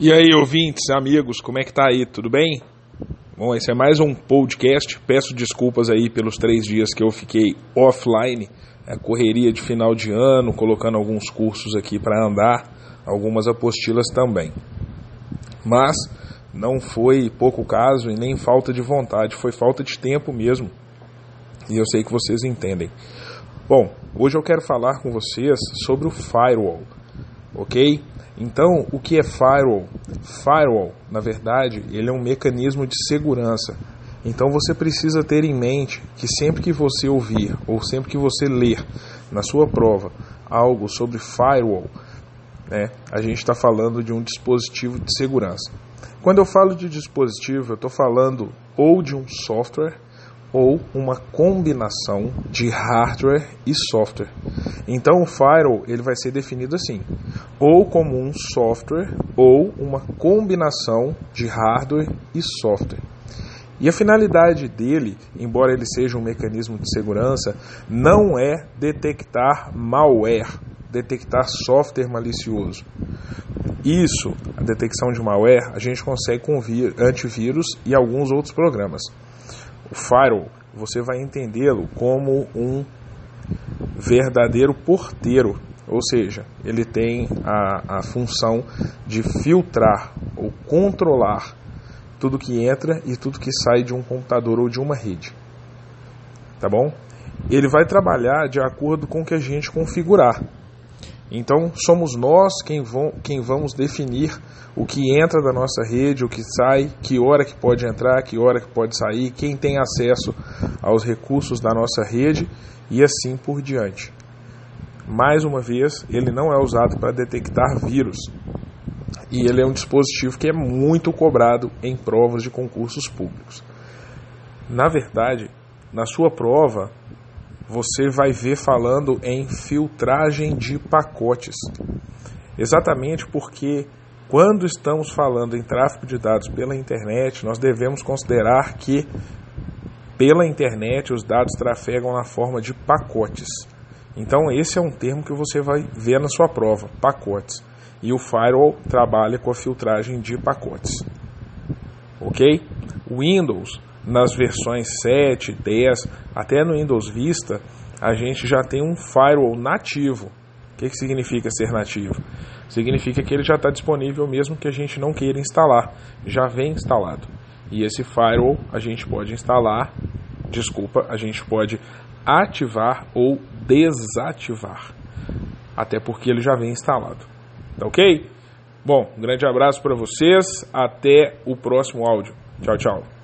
E aí, ouvintes, amigos, como é que tá aí? Tudo bem? Bom, esse é mais um podcast. Peço desculpas aí pelos três dias que eu fiquei offline, a correria de final de ano, colocando alguns cursos aqui para andar, algumas apostilas também. Mas não foi pouco caso e nem falta de vontade, foi falta de tempo mesmo. E eu sei que vocês entendem. Bom, hoje eu quero falar com vocês sobre o firewall, ok? Então, o que é firewall? Firewall, na verdade, ele é um mecanismo de segurança. Então, você precisa ter em mente que sempre que você ouvir ou sempre que você ler na sua prova algo sobre firewall, né, a gente está falando de um dispositivo de segurança. Quando eu falo de dispositivo, eu estou falando ou de um software ou uma combinação de hardware e software. Então o firewall ele vai ser definido assim, ou como um software ou uma combinação de hardware e software. E a finalidade dele, embora ele seja um mecanismo de segurança, não é detectar malware, detectar software malicioso. Isso, a detecção de malware, a gente consegue com antivírus e alguns outros programas. O firewall, você vai entendê-lo como um verdadeiro porteiro, ou seja, ele tem a, a função de filtrar ou controlar tudo que entra e tudo que sai de um computador ou de uma rede. Tá bom? Ele vai trabalhar de acordo com o que a gente configurar. Então, somos nós quem, vão, quem vamos definir o que entra da nossa rede, o que sai, que hora que pode entrar, que hora que pode sair, quem tem acesso aos recursos da nossa rede e assim por diante. Mais uma vez, ele não é usado para detectar vírus. E ele é um dispositivo que é muito cobrado em provas de concursos públicos. Na verdade, na sua prova, você vai ver falando em filtragem de pacotes. Exatamente porque quando estamos falando em tráfego de dados pela internet, nós devemos considerar que pela internet os dados trafegam na forma de pacotes. Então esse é um termo que você vai ver na sua prova, pacotes. E o firewall trabalha com a filtragem de pacotes. OK? Windows nas versões 7, 10, até no Windows Vista, a gente já tem um firewall nativo. O que, que significa ser nativo? Significa que ele já está disponível mesmo que a gente não queira instalar, já vem instalado. E esse firewall a gente pode instalar, desculpa, a gente pode ativar ou desativar, até porque ele já vem instalado. Tá ok? Bom, um grande abraço para vocês, até o próximo áudio. Tchau, tchau.